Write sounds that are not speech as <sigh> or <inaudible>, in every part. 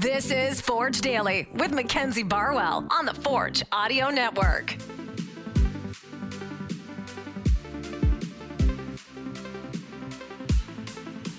This is Forge Daily with Mackenzie Barwell on the Forge Audio Network.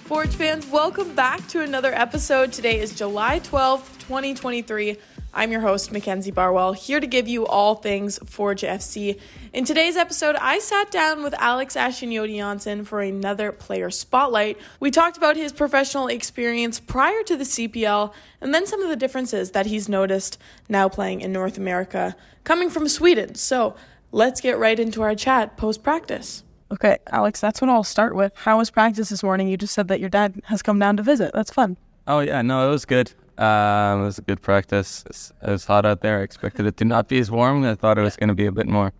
Forge fans, welcome back to another episode. Today is July 12th, 2023. I'm your host, Mackenzie Barwell, here to give you all things Forge FC. In today's episode, I sat down with Alex Achinioti for another player spotlight. We talked about his professional experience prior to the CPL and then some of the differences that he's noticed now playing in North America, coming from Sweden. So let's get right into our chat post practice. Okay, Alex, that's what I'll start with. How was practice this morning? You just said that your dad has come down to visit. That's fun. Oh, yeah, no, it was good. Um, it was a good practice. It was hot out there. I expected it to not be as warm. I thought it was going to be a bit more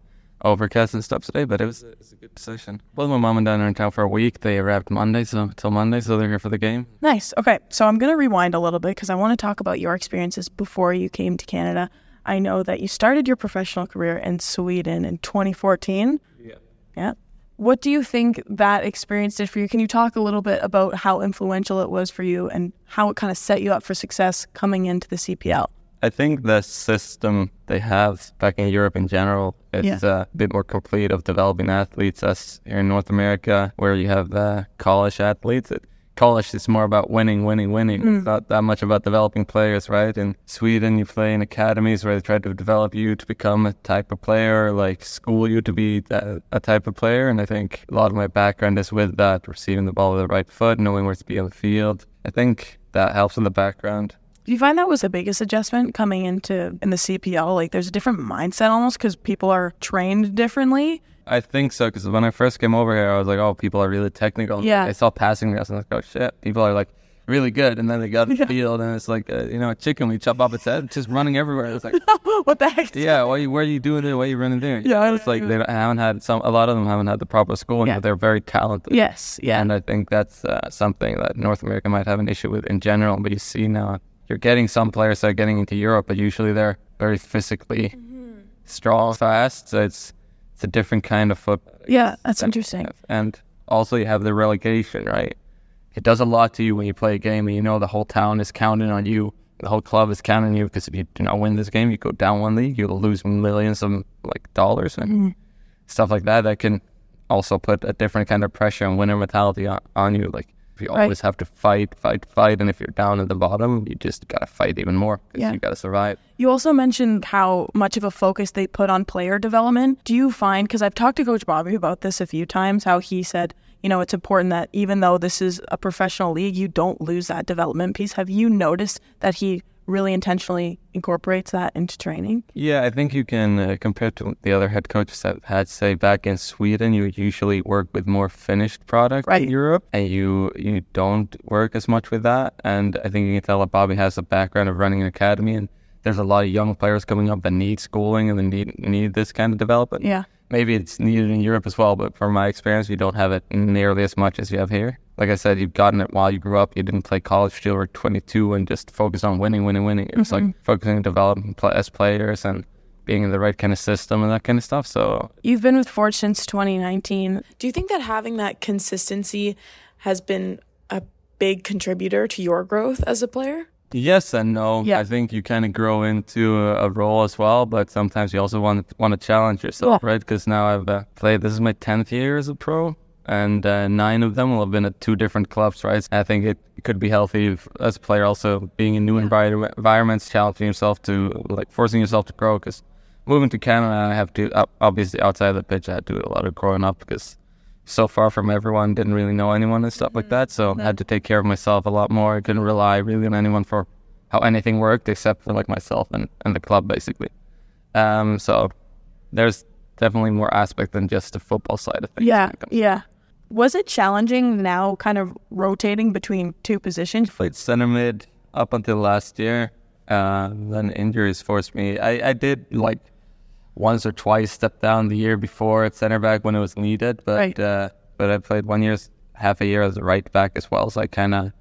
overcast and stuff today, but it was, it was a good session. Both my mom and dad are in town for a week. They arrived Monday, so till Monday, so they're here for the game. Nice. Okay, so I'm going to rewind a little bit because I want to talk about your experiences before you came to Canada. I know that you started your professional career in Sweden in 2014. Yeah. Yeah. What do you think that experience did for you? Can you talk a little bit about how influential it was for you and how it kind of set you up for success coming into the CPL? I think the system they have back in Europe in general is Yeah. uh, a bit more complete of developing athletes. As here in North America, where you have uh, college athletes, it, college is more about winning, winning, winning. It's mm. not that much about developing players, right? In Sweden, you play in academies where they try to develop you to become a type of player, like school you to be that, a type of player. And I think a lot of my background is with that, receiving the ball with the right foot, knowing where to be on the field. I think that helps in the background. Do you find that was the biggest adjustment coming into in the CPL? Like there's a different mindset almost because people are trained differently. I think so because when I first came over here, I was like, "Oh, people are really technical." Yeah. I saw passing reps and I was like, "Oh shit, people are like really good." And then they got in the field and it's like, uh, you know, a chicken. We chop off its head, just running everywhere. It's like, <laughs> what the heck? yeah, why you, where are you doing it? Why are you running there? Yeah, it's like they haven't had some. A lot of them haven't had the proper schooling, Yeah. but they're very talented. Yes. Yeah. And I think that's uh, something that North America might have an issue with in general. But you see now, you're getting some players that are getting into Europe, but usually they're very physically Mm-hmm. strong, fast. So it's it's a different kind of football. Yeah, that's interesting. And also, you have the relegation, right? It does a lot to you when you play a game and you know the whole town is counting on you. The whole club is counting on you because if you do not win this game, you go down one league, you'll lose millions of like dollars and Mm-hmm. stuff like that. That can also put a different kind of pressure and winner mentality on, on you. Like you Right. always have to fight, fight, fight, and if you're down at the bottom, you just gotta fight even more because Yeah. you gotta survive. You also mentioned how much of a focus they put on player development. Do you find, because I've talked to Coach Bobby about this a few times, how he said, you know, it's important that even though this is a professional league, you don't lose that development piece. Have you noticed that he really intentionally incorporates that into training? Yeah, I think you can uh, compare to the other head coaches I've had. Say back in Sweden, you usually work with more finished product Right. in Europe, and you you don't work as much with that. And I think you can tell that Bobby has a background of running an academy, and there's a lot of young players coming up that need schooling and they need need this kind of development. Yeah. Maybe it's needed in Europe as well, but from my experience, you don't have it nearly as much as you have here. Like I said, you've gotten it while you grew up. You didn't play college till you were 22 and just focus on winning, winning, winning. It was like mm-hmm. focusing on developing pl- as players and being in the right kind of system and that kind of stuff. So You've been with Forge since 2019. Do you think that having that consistency has been a big contributor to your growth as a player? Yes and no. Yeah. I think you kind of grow into a, a role as well, but sometimes you also want want to challenge yourself, Yeah. right? Because now I've uh, played. This is my 10th year as a pro. And uh, nine of them will have been at two different clubs, right? I think it could be healthy if, as a player, also being in new envir- environments, challenging yourself to like forcing yourself to grow. Because moving to Canada, I have to obviously outside of the pitch, I had to do a lot of growing up because so far from everyone, didn't really know anyone and stuff like that. So I had to take care of myself a lot more. I couldn't rely really on anyone for how anything worked except for like myself and, and the club basically. Um, so there's definitely more aspect than just the football side of things. Yeah, when it comes- yeah. Was it challenging now, kind of rotating between two positions? Played center mid up until last year. Uh, then injuries forced me. I, I did like once or twice stepped down the year before at center back when it was needed, but Right. uh, but I played one year, half a year as a right back as well. So I kind of,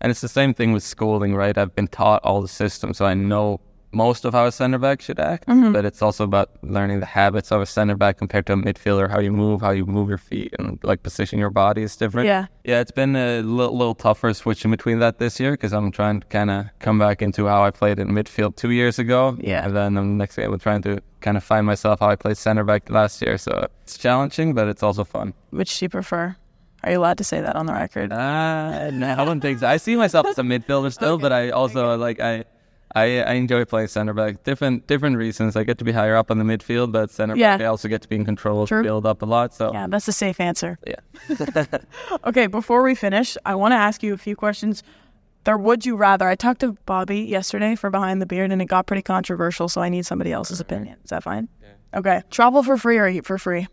and it's the same thing with schooling, right? I've been taught all the systems, so I know most of how a center back should act, Mm-hmm. but it's also about learning the habits of a center back compared to a midfielder, how you move, how you move your feet, and like position your body is different. Yeah. Yeah, it's been a little, little tougher switching between that this year because I'm trying to kind of come back into how I played in midfield two years ago. Yeah. And then um, next game, I'm trying to kind of find myself how I played center back last year. So it's challenging, but it's also fun. Which do you prefer? Are you allowed to say that on the record? Uh, no, I don't think so. I see myself as a midfielder still, but I also like I, I I enjoy playing center back. Different different reasons. I get to be higher up on the midfield, but center Yeah. back I also get to be in control, True. build up a lot. So Yeah, that's a safe answer. yeah. <laughs> Okay, before we finish, I want to ask you a few questions. There, would you rather? I talked to Bobby yesterday for Behind the Beard, and it got pretty controversial, so I need somebody else's opinion. Is that fine? Yeah. Okay. Travel for free or eat for free?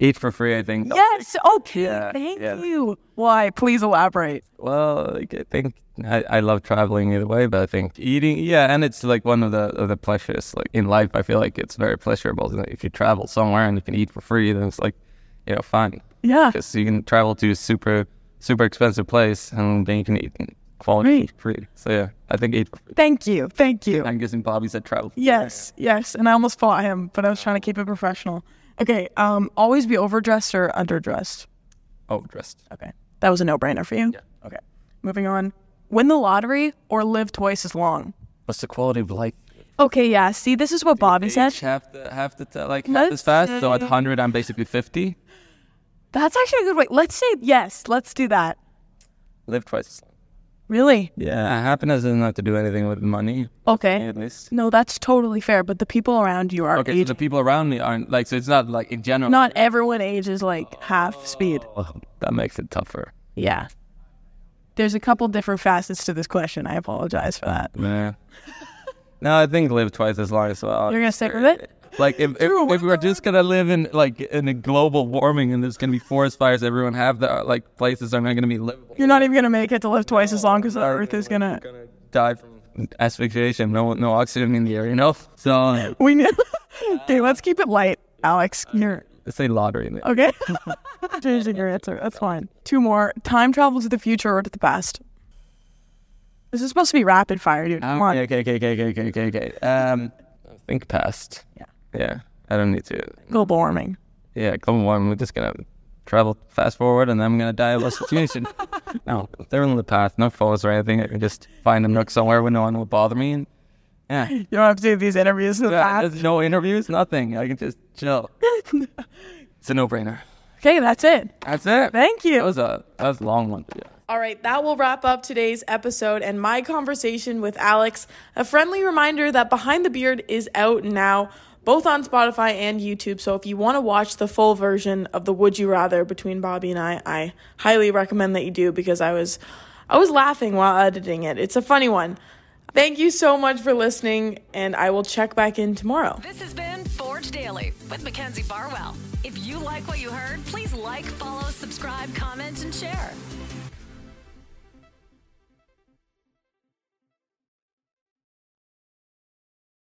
Eat for free, I think. Yes. Okay. Yeah, Thank yeah. you. Why? Please elaborate. Well, like, I think I, I love traveling either way, but I think eating, yeah, and it's like one of the of the pleasures. Like in life, I feel like it's very pleasurable. If you travel somewhere and you can eat for free, then it's like, you know, fine. Yeah. Because you can travel to a super super expensive place and then you can eat quality Right. free. So yeah, I think eat for free. Thank you. Thank you. I'm guessing Bobby said travel. for free. Yes. Yes. And I almost fought him, but I was trying to keep it professional. Okay. Um. Always be overdressed or underdressed. Oh, dressed. Okay. That was a no-brainer for you. Yeah. Okay. Moving on. Win the lottery or live twice as long. What's the quality of life? Okay, yeah. See, this is what Bobby said. Age half the half the t- like half as fast. So at 100, I'm basically 50. That's actually a good way. Let's say yes. Let's do that. Live twice as long. Really? Yeah, happiness doesn't have to do anything with money. Okay. At least. No, that's totally fair. But the people around you are Okay, so the people around me aren't like. So it's not like in general. Not everyone ages like half speed. Oh, that makes it tougher. Yeah. There's a couple different facets to this question. I apologize for that. Man. <laughs> no, I think live twice as long as well. You're gonna stick with it? Like if, if, if we're just gonna live in like in a global warming and there's gonna be forest fires, everyone have the like places are not gonna be livable. You're not even gonna make it to live twice as long because the Earth is gonna. gonna die from asphyxiation. No no oxygen in the air, you know. So <laughs> We need. okay, let's keep it light, Alex. You're say lottery. okay. Changing your answer. That's fine. Two more. Time travel to the future or to the past. This is supposed to be rapid fire, dude. Come on. Okay, okay, okay, okay, okay, okay, okay. Um, think past. Yeah. Yeah, I don't need to. Global warming. Yeah, global warming. We're just gonna travel fast forward, and then I'm gonna die of a situation. <laughs> no, they're in the path, no foes or anything. I can just find a nook somewhere where no one will bother me. And yeah, You don't have to do these interviews in the yeah past. there's no interviews, nothing. I can just chill. <laughs> it's a no-brainer. Okay, that's it. That's it. Thank you. That was a that was a long one. Yeah. All right, that will wrap up today's episode and my conversation with Alex. A friendly reminder that Behind the Beard is out now, both on Spotify and YouTube. So if you want to watch the full version of the Would You Rather between Bobby and I, I highly recommend that you do because I was I was laughing while editing it. It's a funny one. Thank you so much for listening, and I will check back in tomorrow. This has been Forge Daily with Mackenzie Barwell. If you like what you heard, please like, follow, subscribe, comment, and share.